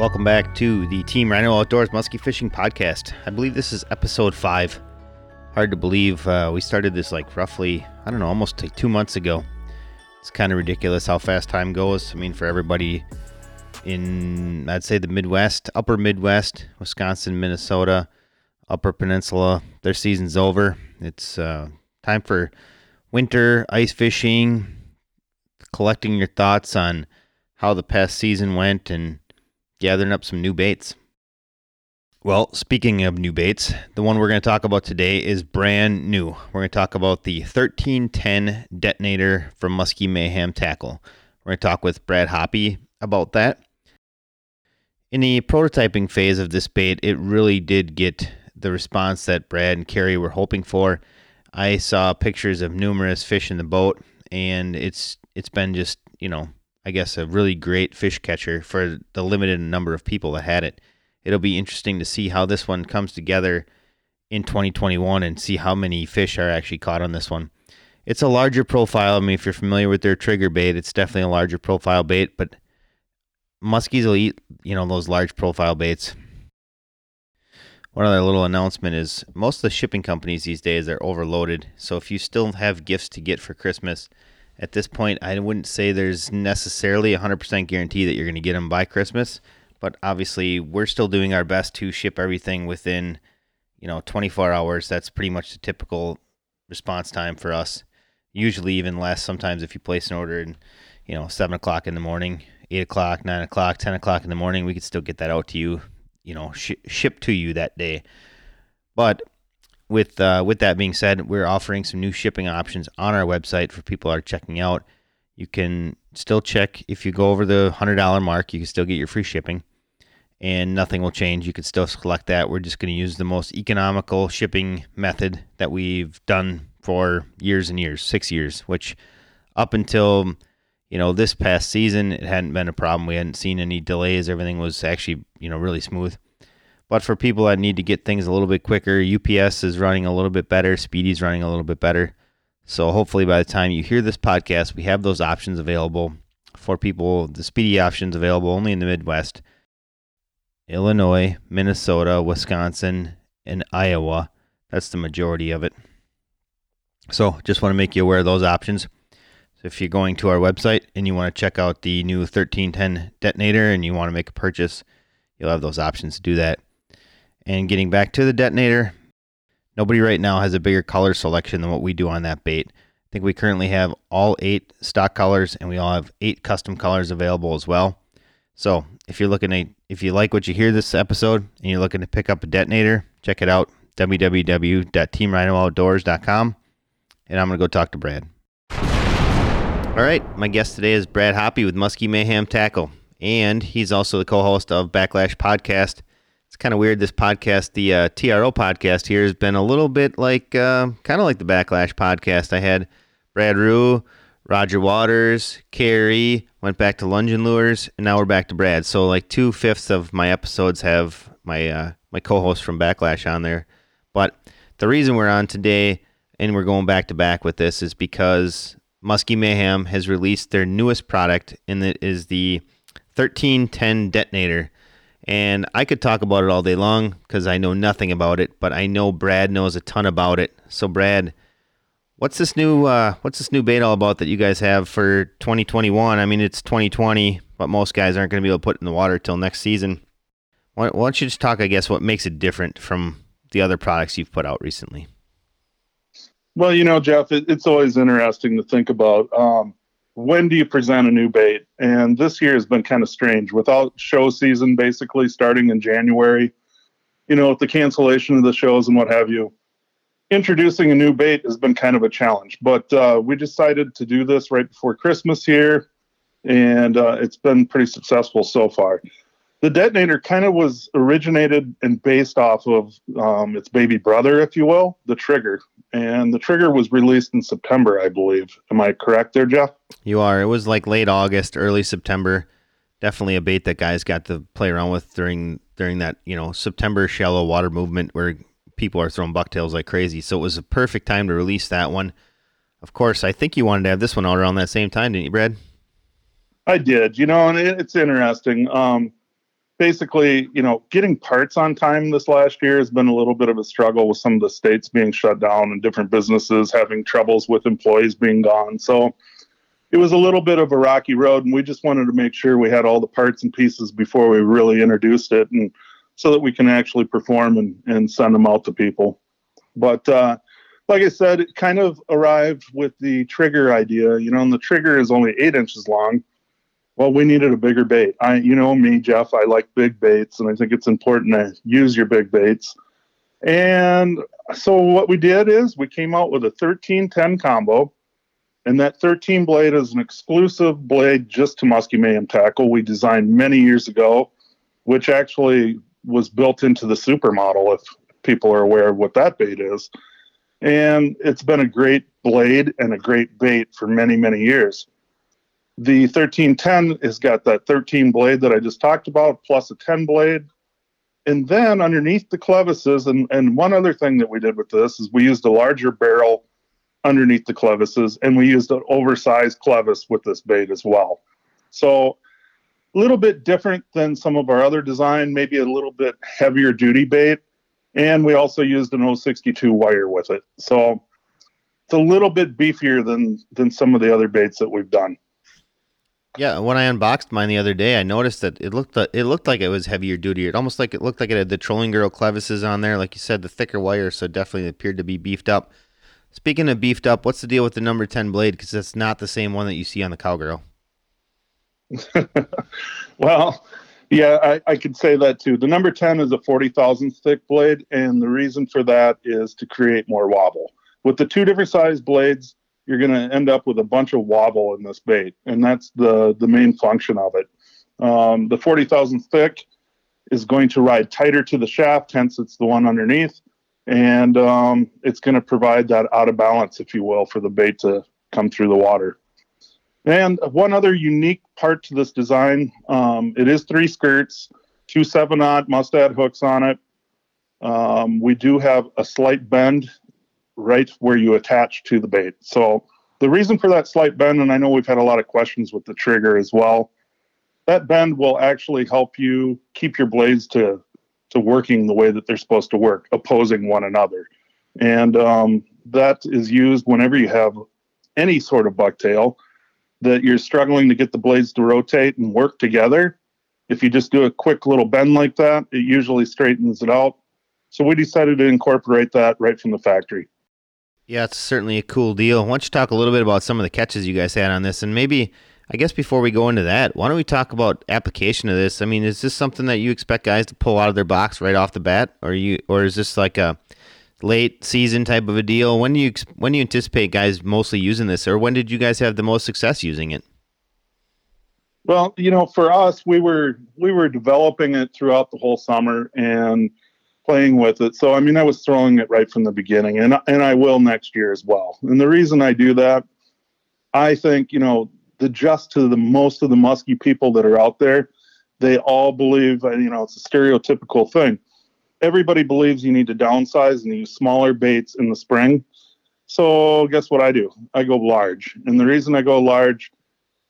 Welcome back to the Team Rhino Outdoors Muskie Fishing Podcast. I believe this is episode five. Hard to believe uh, we started this like roughly, I don't know, almost like two months ago. It's kind of ridiculous how fast time goes. I mean, for everybody in, I'd say the Midwest, upper Midwest, Wisconsin, Minnesota, upper peninsula, their season's over. It's uh, time for winter ice fishing, collecting your thoughts on how the past season went, and gathering up some new baits. Well, speaking of new baits, the one we're going to talk about today is brand new. We're going to talk about the 1310 detonator from Muskie Mayhem Tackle. We're going to talk with Brad Hoppy about that. In the prototyping phase of this bait, it really did get the response that Brad and Carrie were hoping for. I saw pictures of numerous fish in the boat, and it's it's been just you know I guess, a really great fish catcher for the limited number of people that had it. It'll be interesting to see how this one comes together in 2021 and see how many fish are actually caught on this one. It's a larger profile. I mean, if you're familiar with their trigger bait, it's definitely a larger profile bait, but muskies will eat, you know, those large profile baits. One other little announcement is most of the shipping companies these days are overloaded. So if you still have gifts to get for Christmas, at this point, I wouldn't say there's necessarily a 100% guarantee that you're going to get them by Christmas, but obviously we're still doing our best to ship everything within, you know, 24 hours. That's pretty much the typical response time for us. Usually even less sometimes if you place an order in, you know, 7 o'clock in the morning, 8 o'clock, 9 o'clock, 10 o'clock in the morning, we could still get that out to you, you know, sh- shipped to you that day. But with uh, with that being said, we're offering some new shipping options on our website for people are checking out. You can still check if you go over the hundred dollar mark, you can still get your free shipping, and nothing will change. You can still select that. We're just going to use the most economical shipping method that we've done for years and years, six years, which up until you know this past season, it hadn't been a problem. We hadn't seen any delays. Everything was actually you know really smooth. But for people that need to get things a little bit quicker, UPS is running a little bit better, Speedy's running a little bit better. So hopefully by the time you hear this podcast, we have those options available for people. The Speedy options available only in the Midwest. Illinois, Minnesota, Wisconsin, and Iowa. That's the majority of it. So just want to make you aware of those options. So if you're going to our website and you want to check out the new 1310 detonator and you want to make a purchase, you'll have those options to do that. And getting back to the detonator, nobody right now has a bigger color selection than what we do on that bait. I think we currently have all eight stock colors and we all have eight custom colors available as well. So if you're looking to, if you like what you hear this episode and you're looking to pick up a detonator, check it out www.teamrhinooutdoors.com and I'm going to go talk to Brad. All right, my guest today is Brad Hoppy with Muskie Mayhem Tackle, and he's also the co-host of Backlash Podcast kind of weird. This podcast, the uh, TRO podcast here, has been a little bit like uh, kind of like the Backlash podcast. I had Brad Rue, Roger Waters, Carrie, went back to Lungen Lures, and now we're back to Brad. So like two fifths of my episodes have my uh, my co-host from Backlash on there. But the reason we're on today and we're going back to back with this is because Muskie Mayhem has released their newest product, and it is the 1310 detonator. And I could talk about it all day long because I know nothing about it, but I know Brad knows a ton about it. So Brad, what's this new uh, what's this new bait all about that you guys have for 2021? I mean, it's 2020, but most guys aren't going to be able to put it in the water till next season. Why, why don't you just talk, I guess, what makes it different from the other products you've put out recently? Well, you know, Jeff, it, it's always interesting to think about. Um, when do you present a new bait? And this year has been kind of strange without show season basically starting in January, you know, with the cancellation of the shows and what have you. Introducing a new bait has been kind of a challenge, but uh, we decided to do this right before Christmas here, and uh, it's been pretty successful so far the detonator kind of was originated and based off of um, its baby brother, if you will, the trigger. And the trigger was released in September, I believe. Am I correct there, Jeff? You are. It was like late August, early September. Definitely a bait that guys got to play around with during during that you know September shallow water movement where people are throwing bucktails like crazy. So it was a perfect time to release that one. Of course, I think you wanted to have this one out around that same time, didn't you, Brad? I did. You know, and it's interesting. Um, basically, you know, getting parts on time this last year has been a little bit of a struggle with some of the states being shut down and different businesses having troubles with employees being gone. So it was a little bit of a rocky road, and we just wanted to make sure we had all the parts and pieces before we really introduced it, and so that we can actually perform and, and send them out to people. But uh, like I said, it kind of arrived with the trigger idea, you know, and the trigger is only eight inches long. Well, we needed a bigger bait. I, you know me, Jeff. I like big baits, and I think it's important to use your big baits. And so what we did is we came out with a 1310 combo, and that 13 blade is an exclusive blade just to musky mayhem tackle. We designed many years ago, which actually was built into the supermodel. If people are aware of what that bait is, and it's been a great blade and a great bait for many, many years. The 1310 has got that 13 blade that I just talked about, plus a 10 blade. And then underneath the clevises, and, and one other thing that we did with this is we used a larger barrel underneath the clevises, and we used an oversized clevis with this bait as well. So a little bit different than some of our other design, maybe a little bit heavier duty bait, and we also used an 062 wire with it. So it's a little bit beefier than than some of the other baits that we've done. Yeah, when I unboxed mine the other day, I noticed that it looked uh, it looked like it was heavier duty. It almost like it looked like it had the trolling girl clevises on there, like you said, the thicker wire, so definitely appeared to be beefed up. Speaking of beefed up, what's the deal with the number ten blade? Because that's not the same one that you see on the cowgirl. well, yeah, I, I could say that too. The number 10 is a 40 thousandths thick blade, and the reason for that is to create more wobble. With the two different size blades, you're going to end up with a bunch of wobble in this bait, and that's the, the main function of it. Um, the 40 thousandths thick is going to ride tighter to the shaft, hence it's the one underneath, and um, it's going to provide that out of balance, if you will, for the bait to come through the water. And one other unique part to this design, um, it is three skirts, two seven aught mustad hooks on it. Um, we do have a slight bend right where you attach to the bait. So the reason for that slight bend, and I know we've had a lot of questions with the trigger as well, that bend will actually help you keep your blades to to working the way that they're supposed to work, opposing one another. And um, that is used whenever you have any sort of bucktail that you're struggling to get the blades to rotate and work together. If you just do a quick little bend like that, it usually straightens it out. So we decided to incorporate that right from the factory. Yeah, it's certainly a cool deal. Why don't you talk a little bit about some of the catches you guys had on this, and maybe I guess before we go into that, why don't we talk about application of this? I mean, is this something that you expect guys to pull out of their box right off the bat, or you, or is this like a late season type of a deal. When do you when do you anticipate guys mostly using this, or when did you guys have the most success using it? Well, you know, for us, we were we were developing it throughout the whole summer and playing with it. So I mean, I was throwing it right from the beginning, and and I will next year as well. And the reason I do that, I think you know, the just to the most of the musky people that are out there, they all believe uh, you know it's a stereotypical thing everybody believes you need to downsize and use smaller baits in the spring. So guess what I do? I go large. And the reason I go large,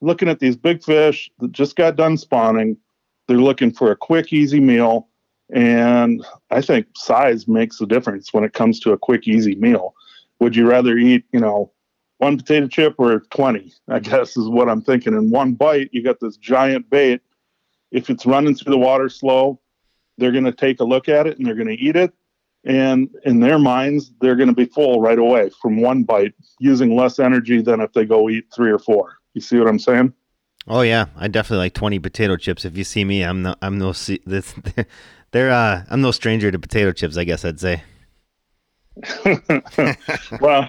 looking at these big fish that just got done spawning, they're looking for a quick, easy meal. And I think size makes a difference when it comes to a quick, easy meal. Would you rather eat, you know, one potato chip or 20? I mm-hmm. guess is what I'm thinking. In one bite, you got this giant bait. If it's running through the water slow, they're going to take a look at it and they're going to eat it. And in their minds, they're going to be full right away from one bite, using less energy than if they go eat three or four. You see what I'm saying? Oh yeah, I definitely like 20 potato chips. If you see me, I'm no, I'm no, this, they're, uh, I'm no stranger to potato chips. I guess I'd say. well,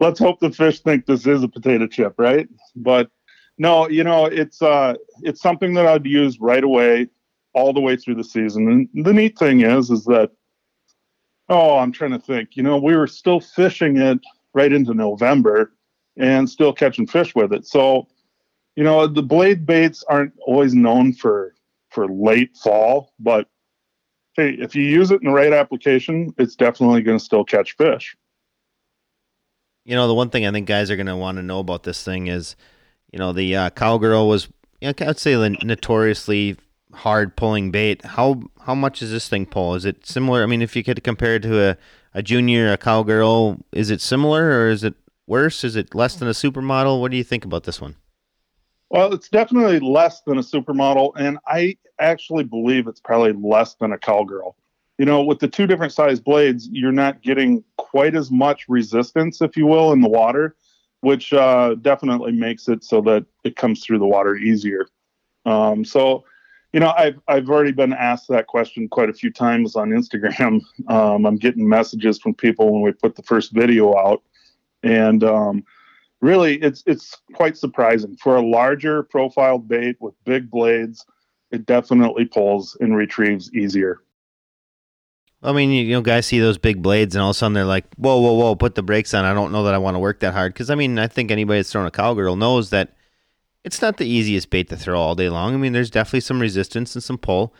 let's hope the fish think this is a potato chip, right? But no, you know, it's uh, it's something that I'd use right away all the way through the season. And the neat thing is, is that, oh, I'm trying to think, you know, we were still fishing it right into November and still catching fish with it. So, you know, the blade baits aren't always known for for late fall, but hey, if you use it in the right application, it's definitely going to still catch fish. You know, the one thing I think guys are going to want to know about this thing is, you know, the uh, cowgirl was, you know, I'd say the notoriously hard pulling bait. How how much does this thing pull? Is it similar? I mean, if you could compare it to a, a junior, a cowgirl, is it similar or is it worse? Is it less than a supermodel? What do you think about this one? Well, it's definitely less than a supermodel, and I actually believe it's probably less than a cowgirl. You know, with the two different size blades, you're not getting quite as much resistance, if you will, in the water, which uh, definitely makes it so that it comes through the water easier. Um, so, you know, I've I've already been asked that question quite a few times on Instagram. Um, I'm getting messages from people when we put the first video out, and um, really, it's it's quite surprising for a larger profiled bait with big blades. It definitely pulls and retrieves easier. I mean, you know, guys see those big blades, and all of a sudden they're like, "Whoa, whoa, whoa! Put the brakes on." I don't know that I want to work that hard because I mean, I think anybody that's thrown a cowgirl knows that it's not the easiest bait to throw all day long. I mean, there's definitely some resistance and some pull,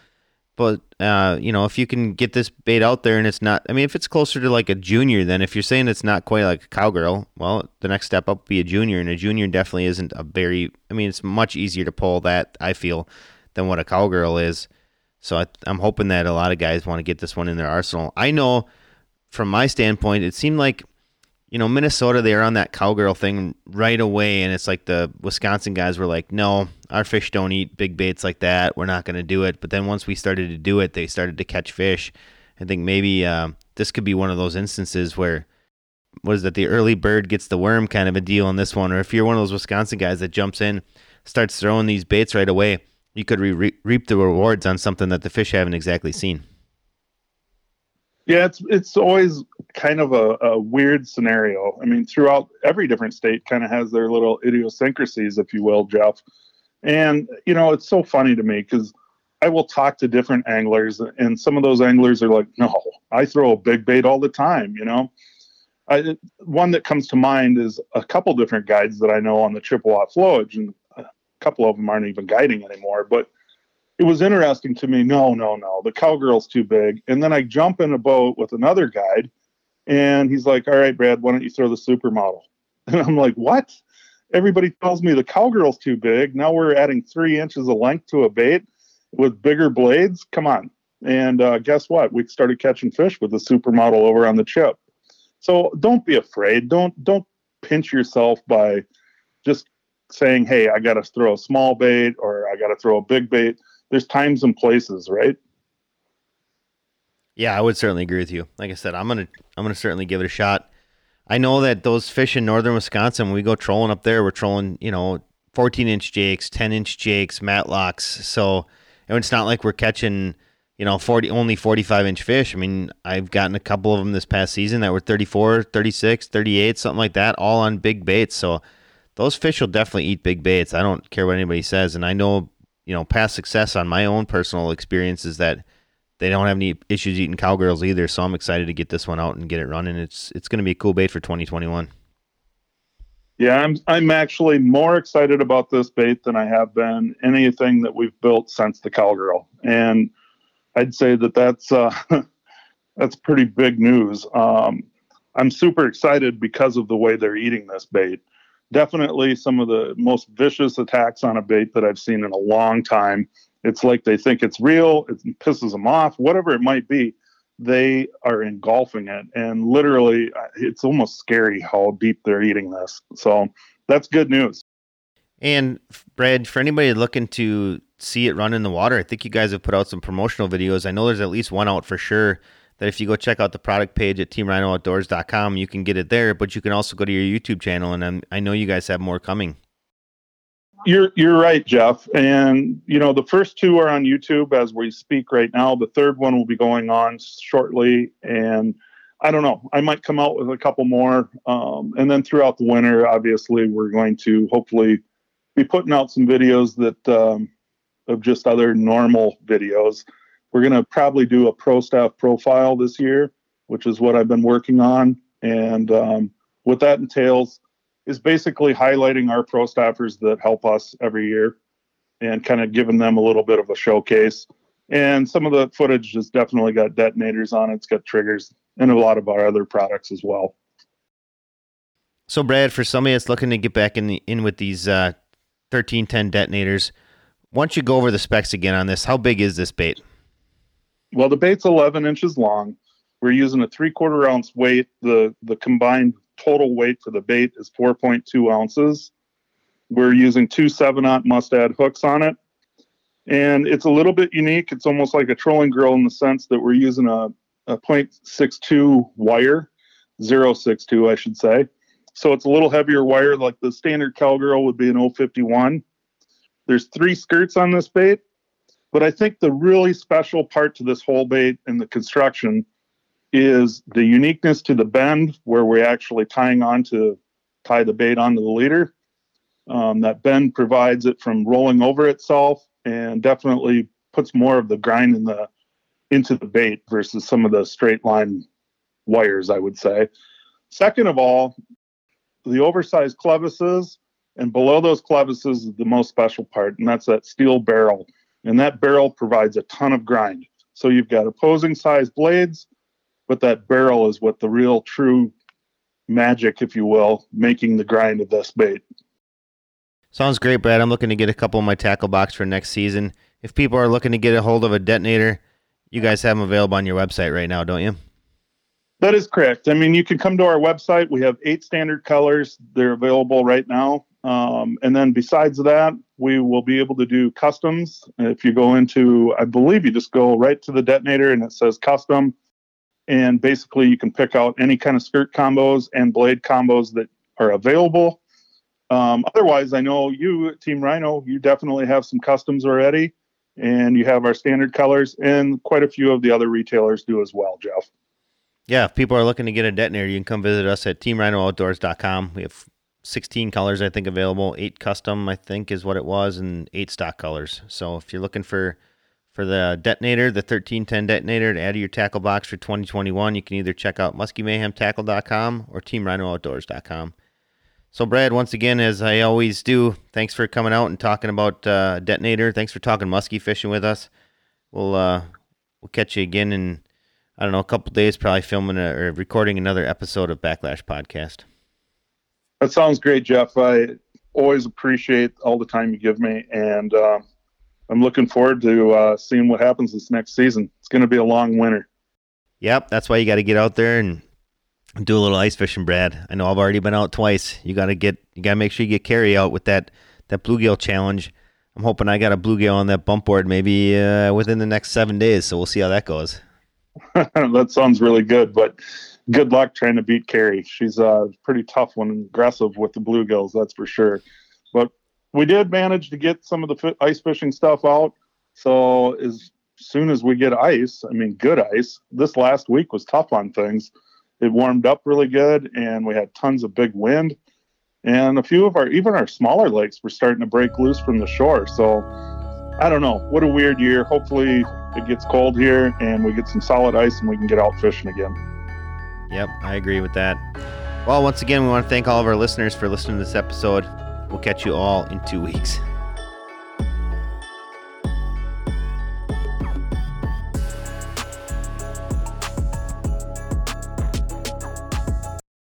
but uh, you know, if you can get this bait out there and it's not, I mean, if it's closer to like a junior, then if you're saying it's not quite like a cowgirl, well, the next step up would be a junior, and a junior definitely isn't a very. I mean, it's much easier to pull that I feel than what a cowgirl is. So I, I'm hoping that a lot of guys want to get this one in their arsenal. I know, from my standpoint, it seemed like you know, Minnesota, they were on that cowgirl thing right away. And it's like the Wisconsin guys were like, no, our fish don't eat big baits like that. We're not going to do it. But then once we started to do it, they started to catch fish. I think maybe uh, this could be one of those instances where, what is that, the early bird gets the worm kind of a deal on this one. Or if you're one of those Wisconsin guys that jumps in, starts throwing these baits right away, you could re- reap the rewards on something that the fish haven't exactly seen. Yeah, it's it's always kind of a, a, weird scenario. I mean, throughout every different state, kind of has their little idiosyncrasies, if you will, Jeff. And you know, it's so funny to me because I will talk to different anglers, and some of those anglers are like, "No, I throw a big bait all the time." You know, I, one that comes to mind is a couple different guides that I know on the Chippewa flowage, and a couple of them aren't even guiding anymore, but it was interesting to me. No, no, no, the cowgirl's too big. And then I jump in a boat with another guide, and he's like, "All right, Brad, why don't you throw the supermodel?" And I'm like, "What?" Everybody tells me the cowgirl's too big. Now we're adding three inches of length to a bait with bigger blades. Come on. And uh, guess what? We started catching fish with the supermodel over on the chip. So don't be afraid. Don't don't pinch yourself by just saying, "Hey, I got to throw a small bait or I got to throw a big bait." there's times and places, right? Yeah, I would certainly agree with you. Like I said, I'm gonna I'm gonna certainly give it a shot. I know that those fish in northern Wisconsin, when we go trolling up there, we're trolling, you know, 14 inch jakes, 10 inch jakes, matlocks. So and it's not like we're catching, you know, 40 only 45 inch fish. I mean, I've gotten a couple of them this past season that were 34, 36, 38, something like that, all on big baits. So those fish will definitely eat big baits. I don't care what anybody says, and I know you know past success on my own personal experiences that they don't have any issues eating cowgirls either. So I'm excited to get this one out and get it running. It's it's going to be a cool bait for 2021. Yeah, I'm I'm actually more excited about this bait than I have been anything that we've built since the cowgirl, and I'd say that that's uh, that's pretty big news. Um, I'm super excited because of the way they're eating this bait definitely some of the most vicious attacks on a bait that I've seen in a long time. It's like they think it's real, it pisses them off, whatever it might be. They are engulfing it, and literally, it's almost scary how deep they're eating this. So that's good news. And Brad, for anybody looking to see it run in the water, I think you guys have put out some promotional videos. I know there's at least one out for sure that if you go check out the product page at teamrhinooutdoors.com, you can get it there, but you can also go to your YouTube channel, and I'm, I know you guys have more coming. You're you're right, Jeff. And you know the first two are on YouTube as we speak right now. The third one will be going on shortly, and I don't know. I might come out with a couple more, um, and then throughout the winter, obviously, we're going to hopefully be putting out some videos that um, of just other normal videos we're going to probably do a pro staff profile this year, which is what I've been working on. And um, what that entails is basically highlighting our pro staffers that help us every year and kind of giving them a little bit of a showcase. And some of the footage has definitely got detonators on it, it's got triggers and a lot of our other products as well. So, Brad, for somebody that's looking to get back in the, in with these uh, 1310 detonators, Once you go over the specs again on this, how big is this bait? Well, the bait's 11 inches long. We're using a three quarter ounce weight. The the combined total weight for the bait is 4.2 ounces. We're using two seven aught mustad hooks on it, and it's a little bit unique. It's almost like a trolling grill in the sense that we're using a a 0.62 wire, 062 I should say. So it's a little heavier wire, like the standard cowgirl would be an 051. There's three skirts on this bait, but I think the really special part to this whole bait and the construction is the uniqueness to the bend where we're actually tying on to tie the bait onto the leader. Um, that bend provides it from rolling over itself and definitely puts more of the grind in the into the bait versus some of the straight line wires, I would say. Second of all, the oversized clevises and below those clevises is the most special part, and that's that steel barrel. And that barrel provides a ton of grind. So you've got opposing size blades, but that barrel is what the real true magic, if you will, making the grind of this bait. Sounds great, Brad. I'm looking to get a couple of my tackle box for next season. If people are looking to get a hold of a detonator, you guys have them available on your website right now, don't you? That is correct. I mean, you can come to our website. We have eight standard colors. They're available right now. Um, and then besides that, we will be able to do customs. If you go into, I believe you just go right to the detonator and it says custom. And basically, you can pick out any kind of skirt combos and blade combos that are available. Um, otherwise, I know you, Team Rhino, you definitely have some customs already and you have our standard colors, and quite a few of the other retailers do as well, Jeff. Yeah, if people are looking to get a detonator, you can come visit us at teamrhinooutdoors.com. We have 16 colors, I think, available. Eight custom, I think, is what it was, and eight stock colors. So if you're looking for for the detonator, the 1310 detonator to add to your tackle box for 2021, you can either check out muskymayhemtackle.com or teamrhinooutdoors.com. So, Brad, once again, as I always do, thanks for coming out and talking about uh, detonator. Thanks for talking musky fishing with us. We'll uh, we'll catch you again in I don't know a couple days, probably filming a, or recording another episode of Backlash Podcast. That sounds great, Jeff. I always appreciate all the time you give me, and uh, I'm looking forward to uh, seeing what happens this next season. It's going to be a long winter. Yep, that's why you got to get out there and do a little ice fishing, Brad. I know I've already been out twice. You got to get, you got to make sure you get Carrie out with that that bluegill challenge. I'm hoping I got a bluegill on that bump board maybe uh, within the next seven days. So we'll see how that goes. that sounds really good, but good luck trying to beat Carrie. She's uh, pretty tough one aggressive with the bluegills, that's for sure. But we did manage to get some of the ice fishing stuff out. So as soon as we get ice, I mean, good ice. This last week was tough on things. It warmed up really good and we had tons of big wind. And a few of our even our smaller lakes were starting to break loose from the shore. So i don't know. What a weird year. Hopefully it gets cold here and we get some solid ice and we can get out fishing again. Yep i agree with that. Well once again we want to thank all of our listeners for listening to this episode we'll catch you all in two weeks